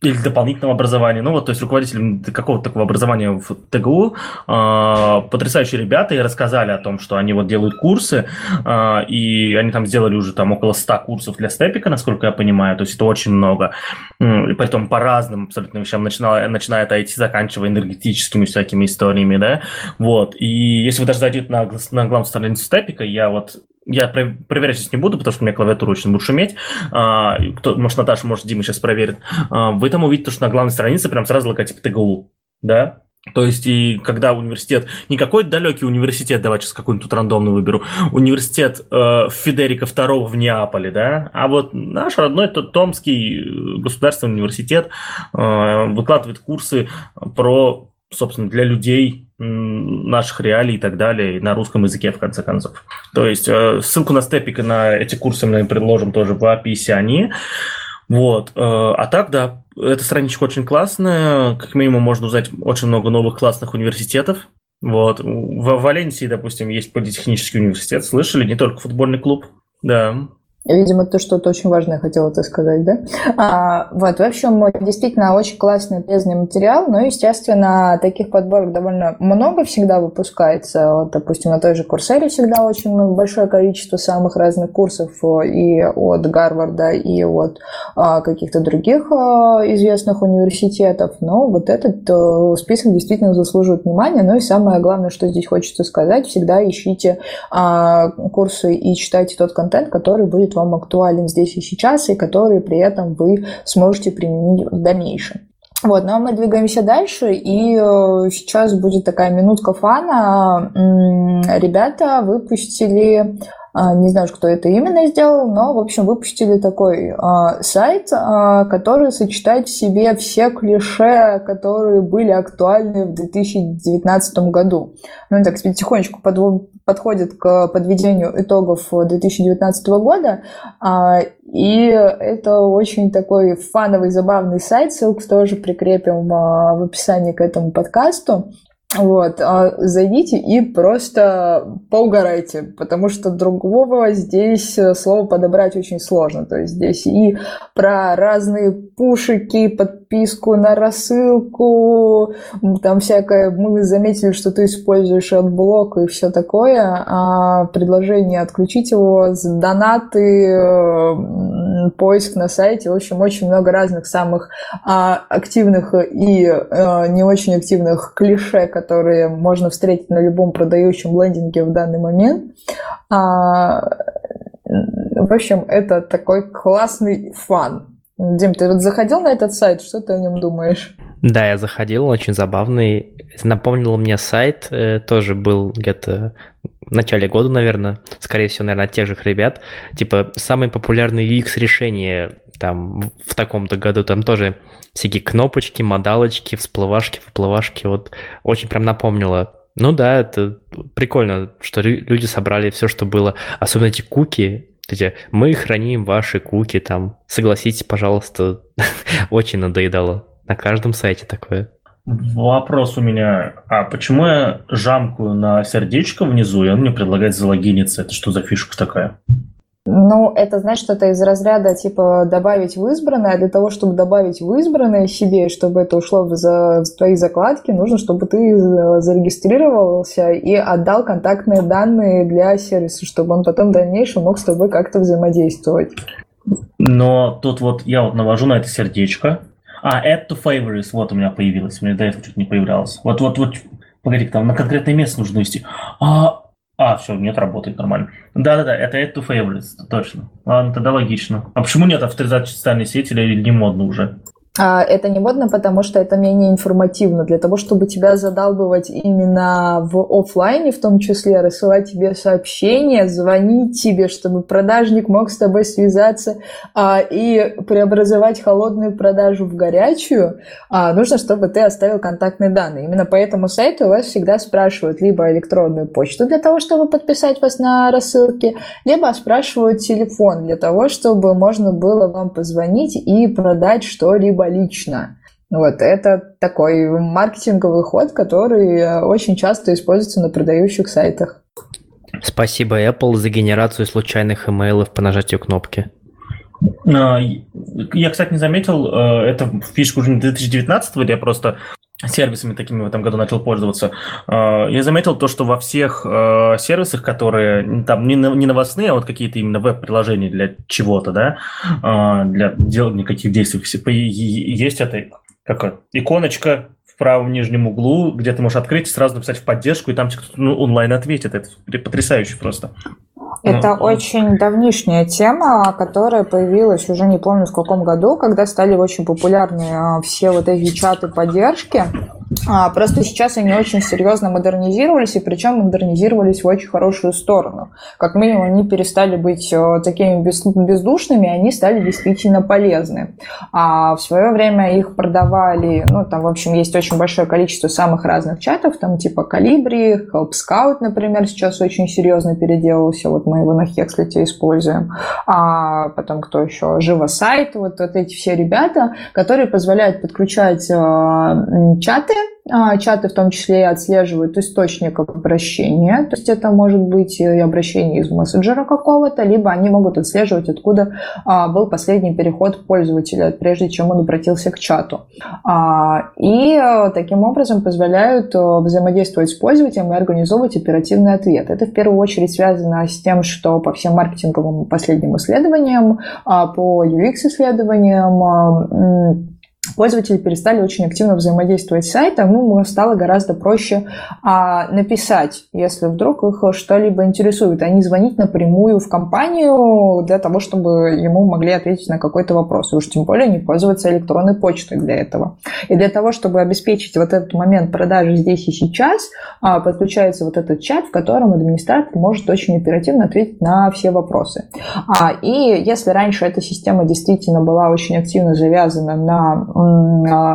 или дополнительного образования, ну вот, то есть руководителем какого-то такого образования в ТГУ, э, потрясающие ребята и рассказали о том, что они вот делают курсы, э, и они там сделали уже там около 100 курсов для степика, насколько я понимаю, то есть это очень много, и притом по разным абсолютно вещам, начиная, начиная от IT, заканчивая энергетическими всякими историями, да, вот, и если вы даже зайдете на, на главную страницу степика, я вот я проверять сейчас не буду, потому что у меня клавиатура очень будет шуметь. А, кто, может, Наташа, может, Дима сейчас проверит. А, вы там увидите, что на главной странице прям сразу логотип ТГУ. Да? То есть, и когда университет, не какой-то далекий университет, давайте сейчас какой-нибудь тут рандомный выберу, университет э, Федерика II в Неаполе, да, а вот наш родной тот Томский э, государственный университет э, выкладывает курсы про, собственно, для людей наших реалий и так далее, на русском языке, в конце концов. То есть, э, ссылку на степик и на эти курсы мы предложим тоже в описании. Вот. Э, а так, да, эта страничка очень классная. Как минимум можно узнать очень много новых классных университетов. Вот. В Валенсии, допустим, есть политехнический университет. Слышали? Не только футбольный клуб. Да.
Видимо, ты что-то очень важное хотела это сказать, да? А, вот, в общем, действительно очень классный, полезный материал, но, естественно, таких подборок довольно много всегда выпускается. Вот, допустим, на той же Курсере всегда очень большое количество самых разных курсов и от Гарварда, и от а, каких-то других а, известных университетов, но вот этот а, список действительно заслуживает внимания. Ну и самое главное, что здесь хочется сказать, всегда ищите а, курсы и читайте тот контент, который будет вам актуален здесь и сейчас, и который при этом вы сможете применить в дальнейшем. Вот, ну а мы двигаемся дальше, и э, сейчас будет такая минутка фана. Ребята выпустили а, не знаю, кто это именно сделал, но, в общем, выпустили такой э, сайт, э, который сочетает в себе все клише, которые были актуальны в 2019 году. Ну, так потихонечку под, подходит к подведению итогов 2019 года. Э, и это очень такой фановый, забавный сайт. Ссылку тоже прикрепим в описании к этому подкасту. Вот, а зайдите и просто поугарайте, потому что другого здесь э, слова подобрать очень сложно. То есть здесь и про разные пушики, подписку на рассылку, там всякое, мы заметили, что ты используешь AdBlock и все такое, а предложение отключить его, донаты, поиск на сайте, в общем, очень много разных самых а, активных и а, не очень активных клише, которые можно встретить на любом продающем лендинге в данный момент. А, в общем, это такой классный fun. Дим, ты вот заходил на этот сайт, что ты о нем думаешь?
Да, я заходил, очень забавный. Напомнил мне сайт, э, тоже был где-то в начале года, наверное, скорее всего, наверное, от тех же ребят. Типа, самые популярные UX-решения там в таком-то году, там тоже всякие кнопочки, модалочки, всплывашки, выплывашки, вот очень прям напомнило. Ну да, это прикольно, что люди собрали все, что было, особенно эти куки, эти, мы храним ваши куки, там, согласитесь, пожалуйста, очень надоедало. На каждом сайте такое.
Вопрос у меня. А почему я жамкаю на сердечко внизу, и он мне предлагает залогиниться? Это что за фишка такая?
Ну, это значит, что это из разряда типа добавить в избранное. Для того, чтобы добавить в избранное себе, чтобы это ушло в, за, в твои закладки, нужно, чтобы ты зарегистрировался и отдал контактные данные для сервиса, чтобы он потом в дальнейшем мог с тобой как-то взаимодействовать.
Но тут вот я вот навожу на это сердечко. А, add to favorites, вот у меня появилось. У меня до этого что-то не появлялось. Вот, вот, вот, погоди, там на конкретное место нужно вести. А, а, все, нет, работает нормально. Да-да-да, это add to favorites, точно. Ладно, тогда логично. А почему нет авторизации социальной сети или не модно уже?
А, это не модно, потому что это менее информативно. Для того, чтобы тебя задалбывать именно в офлайне, в том числе рассылать тебе сообщения, звонить тебе, чтобы продажник мог с тобой связаться а, и преобразовать холодную продажу в горячую, а, нужно, чтобы ты оставил контактные данные. Именно по этому сайту у вас всегда спрашивают либо электронную почту для того, чтобы подписать вас на рассылки, либо спрашивают телефон для того, чтобы можно было вам позвонить и продать что-либо лично. Вот, это такой маркетинговый ход, который э, очень часто используется на продающих сайтах.
Спасибо Apple за генерацию случайных имейлов по нажатию кнопки.
А, я, кстати, не заметил, э, это фишка уже не 2019 или я просто сервисами такими в этом году начал пользоваться. А, я заметил то, что во всех э, сервисах, которые там не новостные, а вот какие-то именно веб-приложения для чего-то, да, а, для делания каких действий, есть это как иконочка в правом нижнем углу, где ты можешь открыть сразу написать в поддержку, и там кто-то ну, онлайн ответит. Это потрясающе просто.
Это ну, очень давнишняя тема, которая появилась уже не помню в каком году, когда стали очень популярны а, все вот эти чаты поддержки. А, просто сейчас они очень серьезно модернизировались, и причем модернизировались в очень хорошую сторону. Как минимум, они перестали быть э, такими бездушными, они стали действительно полезны. А в свое время их продавали, ну, там, в общем, есть очень большое количество самых разных чатов, там, типа Калибри, Help Scout, например, сейчас очень серьезно переделался, вот мы его на Хекслите используем. А потом кто еще? Живосайт, вот, вот эти все ребята, которые позволяют подключать э, чаты, а, чаты в том числе и отслеживают источник обращения, то есть это может быть и обращение из мессенджера какого-то, либо они могут отслеживать, откуда а, был последний переход пользователя, прежде чем он обратился к чату. А, и э, таким образом позволяют э, взаимодействовать с пользователем и организовывать оперативный ответ. Это в первую очередь связано с тем, что по всем маркетинговым последним исследованиям, по UX-исследованиям, пользователи перестали очень активно взаимодействовать с сайтом, ну, стало гораздо проще а, написать, если вдруг их что-либо интересует, а не звонить напрямую в компанию для того, чтобы ему могли ответить на какой-то вопрос, и уж тем более не пользоваться электронной почтой для этого. И для того, чтобы обеспечить вот этот момент продажи здесь и сейчас, а, подключается вот этот чат, в котором администратор может очень оперативно ответить на все вопросы. А, и если раньше эта система действительно была очень активно завязана на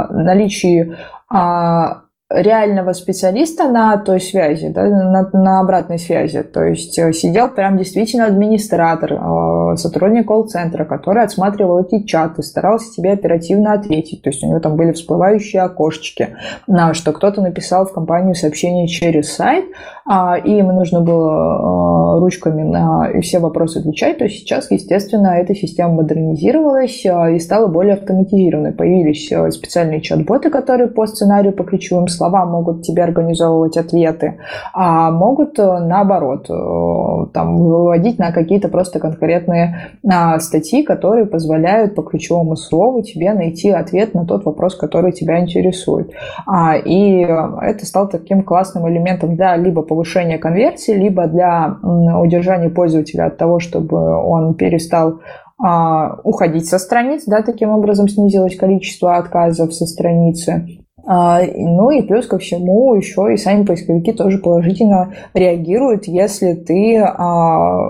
наличии а, реального специалиста на той связи, да, на, на обратной связи. То есть э, сидел прям действительно администратор, э, сотрудник колл-центра, который отсматривал эти чаты, старался тебе оперативно ответить. То есть у него там были всплывающие окошечки, на что кто-то написал в компанию сообщение через сайт, а, и им нужно было э, ручками на все вопросы отвечать. То сейчас, естественно, эта система модернизировалась и стала более автоматизированной. Появились специальные чат-боты, которые по сценарию по ключевым словам слова могут тебе организовывать ответы, а могут э, наоборот э, там, выводить на какие-то просто конкретные а, статьи, которые позволяют по ключевому слову тебе найти ответ на тот вопрос, который тебя интересует. А, и это стало таким классным элементом для либо повышения конверсии, либо для удержания пользователя от того, чтобы он перестал а, уходить со страниц, да, таким образом снизилось количество отказов со страницы. А, ну и плюс ко всему еще и сами поисковики тоже положительно реагируют, если ты а,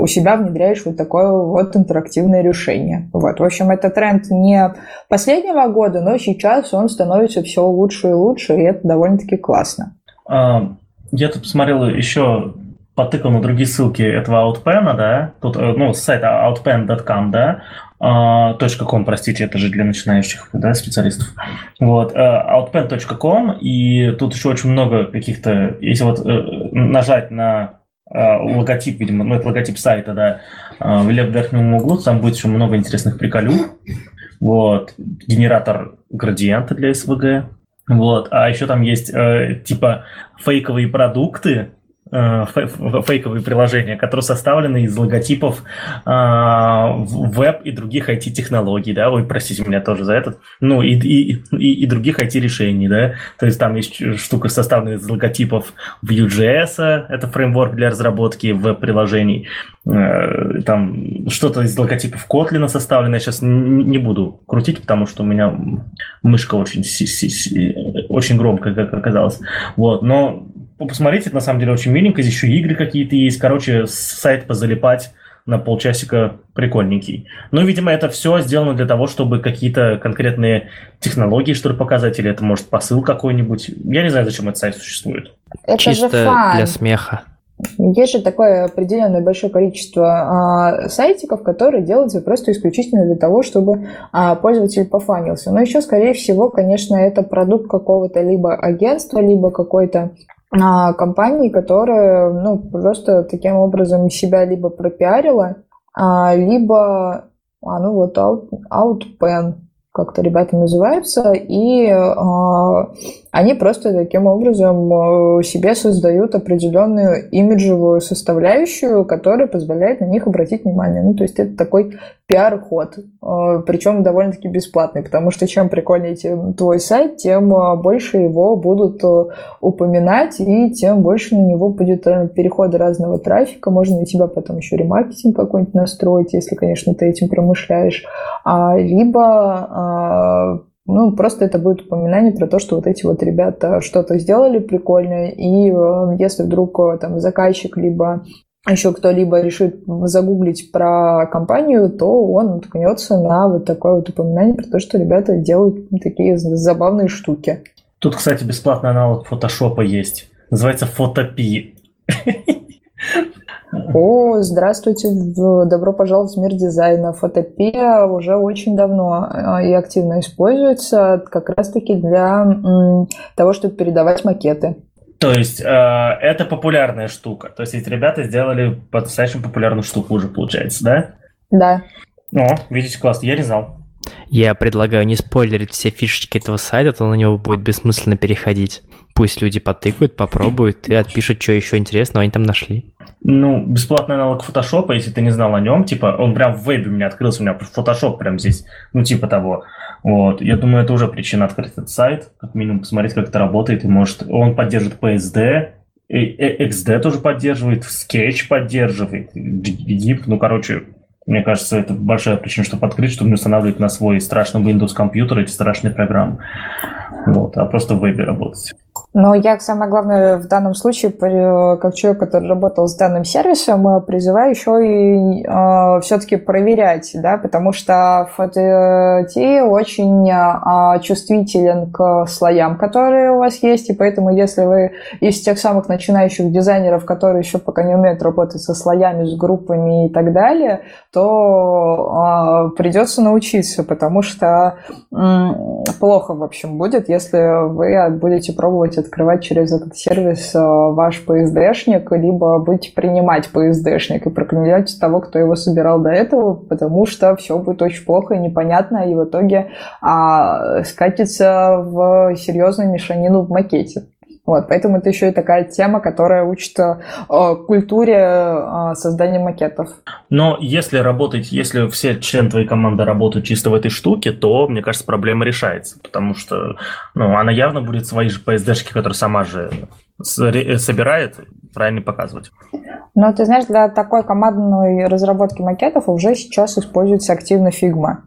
у себя внедряешь вот такое вот интерактивное решение. Вот. В общем, это тренд не последнего года, но сейчас он становится все лучше и лучше, и это довольно-таки классно.
А, я тут посмотрел еще потыкал на другие ссылки этого Outpen, да, тут, э, ну, с сайта outpen.com, да, .com, простите, это же для начинающих да, специалистов. Вот, outpen.com, и тут еще очень много каких-то, если вот э, нажать на э, логотип, видимо, ну, это логотип сайта, да, в левом верхнем углу, там будет еще много интересных приколюх. Вот, генератор градиента для SVG. Вот, а еще там есть э, типа фейковые продукты, Э, фейковые приложения, которые составлены из логотипов э, веб и других IT-технологий, да, ой, простите меня тоже за этот, ну, и, и, и, и других IT-решений, да, то есть там есть штука, составленная из логотипов Vue.js, это фреймворк для разработки веб-приложений, э, там что-то из логотипов Kotlin составлено, я сейчас не буду крутить, потому что у меня мышка очень, очень громкая, как оказалось, вот, но посмотрите, это на самом деле очень миленько. Здесь еще игры какие-то есть. Короче, сайт позалипать на полчасика прикольненький. Ну, видимо, это все сделано для того, чтобы какие-то конкретные технологии, что ли, показать, или это, может, посыл какой-нибудь. Я не знаю, зачем этот сайт существует.
Это Чисто же фан. для смеха.
Есть же такое определенное большое количество а, сайтиков, которые делаются просто исключительно для того, чтобы а, пользователь пофанился. Но еще, скорее всего, конечно, это продукт какого-то либо агентства, либо какой-то а, компании, которая ну, просто таким образом себя либо пропиарила, а, либо а, ну вот out, outpen как-то ребята называются, и они просто таким образом э, себе создают определенную имиджевую составляющую, которая позволяет на них обратить внимание. Ну, то есть это такой пиар-ход, э, причем довольно-таки бесплатный, потому что чем прикольнее твой сайт, тем э, больше его будут упоминать, и тем больше на него будет перехода разного трафика. Можно на тебя потом еще ремаркетинг какой-нибудь настроить, если, конечно, ты этим промышляешь. А, либо Ну, просто это будет упоминание про то, что вот эти вот ребята что-то сделали прикольное, и э, если вдруг э, там заказчик либо еще кто-либо решит загуглить про компанию, то он наткнется на вот такое вот упоминание про то, что ребята делают такие забавные штуки.
Тут, кстати, бесплатный аналог фотошопа есть. Называется фотопи.
О, здравствуйте, добро пожаловать в мир дизайна. Фотопия уже очень давно а, и активно используется как раз-таки для того, чтобы передавать макеты.
То есть э, это популярная штука. То есть эти ребята сделали по-настоящему популярную штуку уже, получается, да?
Да.
О, видите, классно, я не знал.
Я предлагаю не спойлерить все фишечки этого сайта, то на него будет бессмысленно переходить. Пусть люди потыкают, попробуют и отпишут, что еще интересного они там нашли.
Ну, бесплатный аналог фотошопа, если ты не знал о нем, типа, он прям в вебе у меня открылся, у меня фотошоп прям здесь, ну, типа того. Вот, я думаю, это уже причина открыть этот сайт, как минимум посмотреть, как это работает, и может, он поддержит PSD, XD тоже поддерживает, Sketch поддерживает, GIMP, ну, короче, мне кажется, это большая причина, чтобы открыть, чтобы не устанавливать на свой страшный Windows компьютер эти страшные программы. Вот, а просто в вебе работать.
Но я, самое главное, в данном случае, как человек, который работал с данным сервисом, э, призываю еще и э, все-таки проверять, да, потому что FOTT очень э, чувствителен к слоям, которые у вас есть, и поэтому если вы из тех самых начинающих дизайнеров, которые еще пока не умеют работать со слоями, с группами и так далее, то э, придется научиться, потому что э, плохо, в общем, будет, если вы будете пробовать открывать через этот сервис э, ваш PSD-шник, либо будете принимать PSD-шник и проклинать того, кто его собирал до этого, потому что все будет очень плохо и непонятно, и в итоге а, скатится в серьезную мешанину в макете. Вот, поэтому это еще и такая тема, которая учит э, культуре э, создания макетов.
Но если работать, если все члены твоей команды работают чисто в этой штуке, то, мне кажется, проблема решается, потому что ну, она явно будет свои же PSD-шки, которые сама же собирает, правильно показывать.
Но ты знаешь, для такой командной разработки макетов уже сейчас используется активно Figma.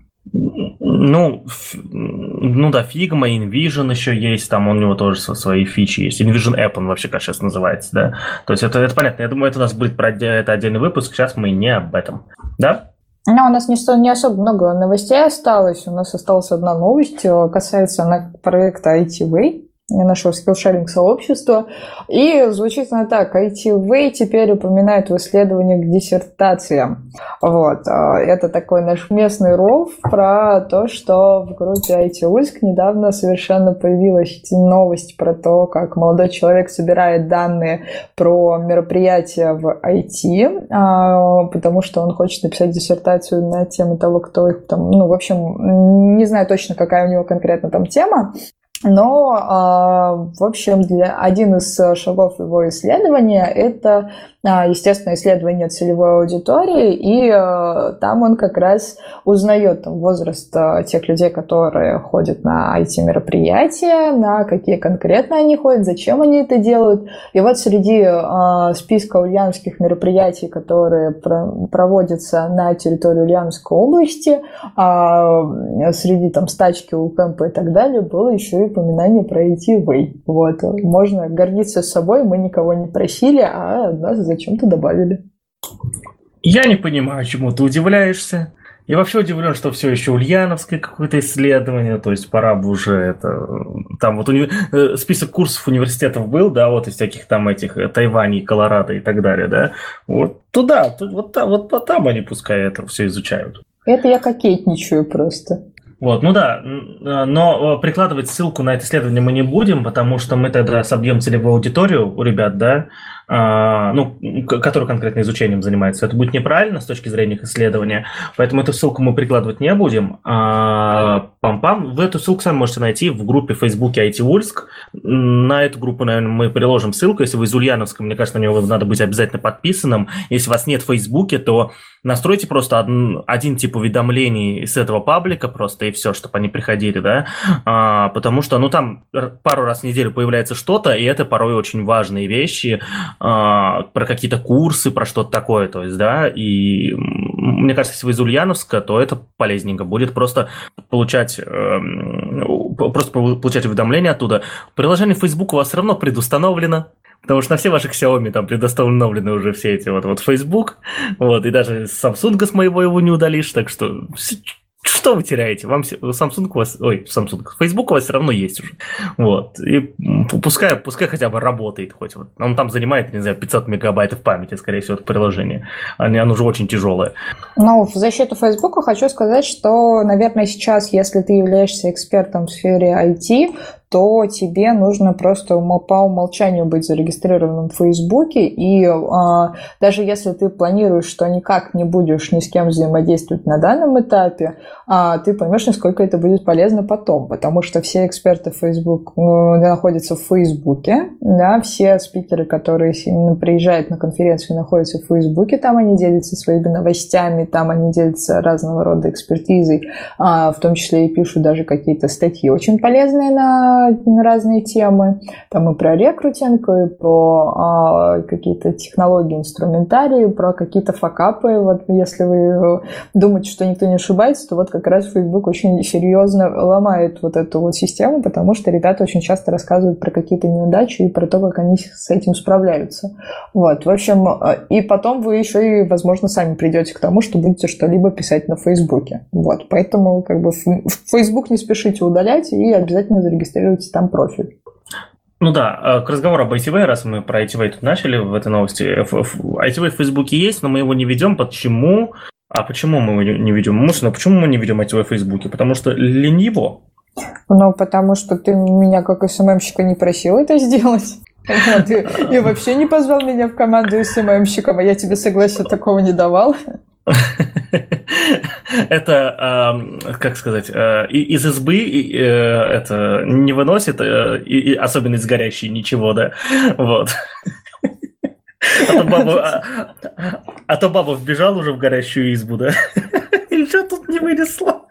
Ну, ну да, Figma, InVision еще есть, там у него тоже свои фичи есть. InVision App он вообще, как сейчас называется, да. То есть это, это понятно. Я думаю, это у нас будет про это отдельный выпуск, сейчас мы не об этом. Да?
Ну, у нас не, не особо много новостей осталось. У нас осталась одна новость, э, касается она проекта ITWay нашего скиллшеринг-сообщества. И звучит она так. ITV теперь упоминает в исследованиях к диссертациям. Вот. А, это такой наш местный ров про то, что в группе IT Ульск недавно совершенно появилась новость про то, как молодой человек собирает данные про мероприятия в IT, а, потому что он хочет написать диссертацию на тему того, кто их там, ну, в общем, не знаю точно, какая у него конкретно там тема, но, а, в общем, для, один из шагов его исследования – это естественно, исследование целевой аудитории, и э, там он как раз узнает там, возраст э, тех людей, которые ходят на IT-мероприятия, на какие конкретно они ходят, зачем они это делают. И вот среди э, списка ульяновских мероприятий, которые проводятся на территории Ульяновской области, а, среди там стачки, укэмпа и так далее, было еще и упоминание про IT-Way. Вот. Можно гордиться собой, мы никого не просили, а нас зачем-то добавили.
Я не понимаю, чему ты удивляешься. Я вообще удивлен, что все еще ульяновское какое-то исследование, то есть пора бы уже это... Там вот уни... Э, список курсов университетов был, да, вот из всяких там этих э, Тайваней, Колорадо и так далее, да. Вот туда, вот, там, вот там они пускай это все изучают.
Это я кокетничаю просто.
Вот, ну да, э, но прикладывать ссылку на это исследование мы не будем, потому что мы тогда собьем целевую аудиторию у ребят, да, ну, который конкретно изучением занимается, это будет неправильно с точки зрения их исследования, поэтому эту ссылку мы прикладывать не будем. А, пам-пам, вы эту ссылку сами можете найти в группе в Фейсбуке IT Ульск. На эту группу, наверное, мы приложим ссылку. Если вы из Ульяновска, мне кажется, на него надо быть обязательно подписанным. Если вас нет в Фейсбуке, то настройте просто один, один тип уведомлений с этого паблика просто и все, чтобы они приходили, да, а, потому что, ну, там пару раз в неделю появляется что-то, и это порой очень важные вещи, а, про какие-то курсы, про что-то такое, то есть, да, и мне кажется, если вы из Ульяновска, то это полезненько будет просто получать, эм, просто получать уведомления оттуда. Приложение Facebook у вас все равно предустановлено, Потому что на все ваши Xiaomi там предустановлены уже все эти вот, вот Facebook, вот, и даже Samsung с моего его не удалишь, так что что вы теряете? Вам Samsung у вас, ой, Samsung, Facebook у вас все равно есть уже. Вот. И пускай, пускай хотя бы работает хоть. Вот. Он там занимает, не знаю, 500 мегабайтов памяти, скорее всего, это приложение. Оно, оно уже очень тяжелое.
Ну, в защиту Facebook хочу сказать, что, наверное, сейчас, если ты являешься экспертом в сфере IT, то тебе нужно просто по умолчанию быть зарегистрированным в Фейсбуке, и а, даже если ты планируешь, что никак не будешь ни с кем взаимодействовать на данном этапе, а, ты поймешь, насколько это будет полезно потом, потому что все эксперты Facebook э, находятся в Фейсбуке, да, все спикеры, которые приезжают на конференцию, находятся в Фейсбуке, там они делятся своими новостями, там они делятся разного рода экспертизой, а, в том числе и пишут даже какие-то статьи очень полезные на разные темы. Там и про рекрутинг, и про а, какие-то технологии, инструментарии, про какие-то факапы. Вот если вы думаете, что никто не ошибается, то вот как раз Facebook очень серьезно ломает вот эту вот систему, потому что ребята очень часто рассказывают про какие-то неудачи и про то, как они с этим справляются. Вот, в общем, э, и потом вы еще и, возможно, сами придете к тому, что будете что-либо писать на Фейсбуке. Вот, поэтому как бы Facebook не спешите удалять и обязательно зарегистрируйтесь регистрируете там профиль.
Ну да, э, к разговору об ITV, раз мы про ITV тут начали в этой новости. ITV в Фейсбуке есть, но мы его не ведем. Почему? А почему мы не ведем? Мусно, почему мы не ведем ITV в Фейсбуке? Потому что лениво.
Ну, потому что ты меня как СММщика не просил это сделать. Ты и вообще не позвал меня в команду СММщиков, а я тебе согласия такого не давал.
Это, как сказать, э, из избы э, это не выносит, э, особенно из горящей, ничего, да, вот. А то, баба, а, а то баба вбежал уже в горящую избу, да? И что тут не вынесло?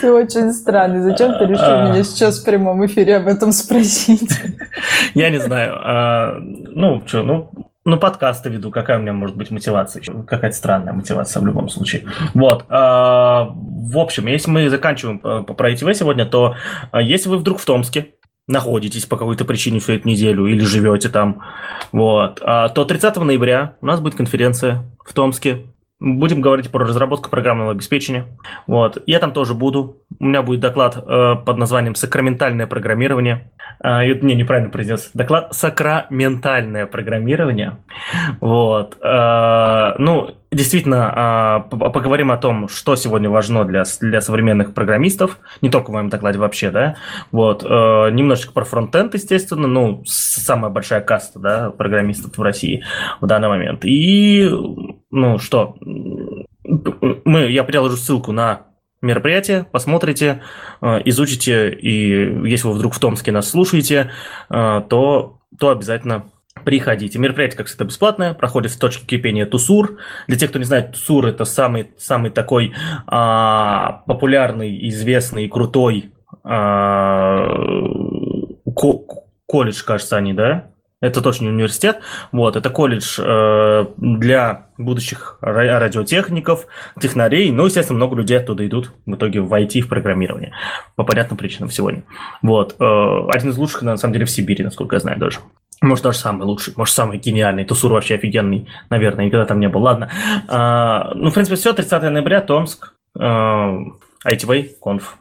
Ты очень странный. Зачем ты решил а. меня сейчас в прямом эфире об этом спросить?
Я не знаю. Ну, что, ну, ну, подкасты веду, какая у меня может быть мотивация? Какая-то странная мотивация в любом случае. Вот. А, в общем, если мы заканчиваем э, про ITV сегодня, то а, если вы вдруг в Томске, находитесь по какой-то причине всю эту неделю или живете там, вот, а, то 30 ноября у нас будет конференция в Томске Будем говорить про разработку программного обеспечения. Вот. Я там тоже буду. У меня будет доклад э, под названием «Сакраментальное программирование». Э, не, неправильно произнес. Доклад «Сакраментальное программирование». Вот. Э, ну, действительно, э, поговорим о том, что сегодня важно для, для современных программистов. Не только в моем докладе вообще, да. Вот. Э, немножечко про фронтенд, естественно. Ну, самая большая каста, да, программистов в России в данный момент. И ну что, мы, я приложу ссылку на мероприятие, посмотрите, э, изучите, и если вы вдруг в Томске нас слушаете, э, то, то обязательно приходите. Мероприятие, как всегда, бесплатное, проходит в точке кипения Тусур. Для тех, кто не знает, Тусур – это самый, самый такой а, популярный, известный крутой а, колледж, кажется, они, да? Это точно университет. Вот, это колледж э, для будущих радиотехников, технарей. Ну, естественно, много людей оттуда идут в итоге в IT, в программирование. По понятным причинам сегодня. Вот. Э, один из лучших, на самом деле, в Сибири, насколько я знаю даже. Может, даже самый лучший, может, самый гениальный. Тусур вообще офигенный, наверное, никогда там не был. Ладно. А, ну, в принципе, все. 30 ноября, Томск, а, ITV, конф.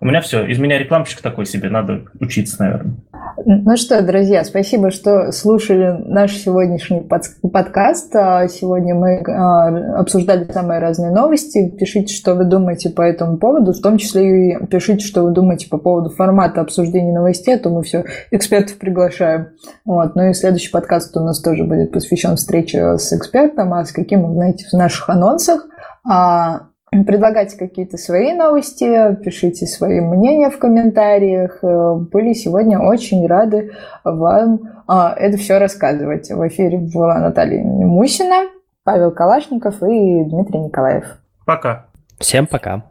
У меня все. Из меня рекламщик такой себе. Надо учиться, наверное.
Ну что, друзья, спасибо, что слушали наш сегодняшний подкаст. А, сегодня мы а, обсуждали самые разные новости. Пишите, что вы думаете по этому поводу, в том числе и пишите, что вы думаете по поводу формата обсуждения новостей, а то мы все экспертов приглашаем. Вот. Ну и следующий подкаст у нас тоже будет посвящен встрече с экспертом, а с каким знаете в наших анонсах. Предлагайте какие-то свои новости, пишите свои мнения в комментариях. Э, были сегодня очень рады вам а, это все рассказывать. В эфире была Наталья Мусина, Павел Калашников и Дмитрий Николаев.
Пока.
Всем пока.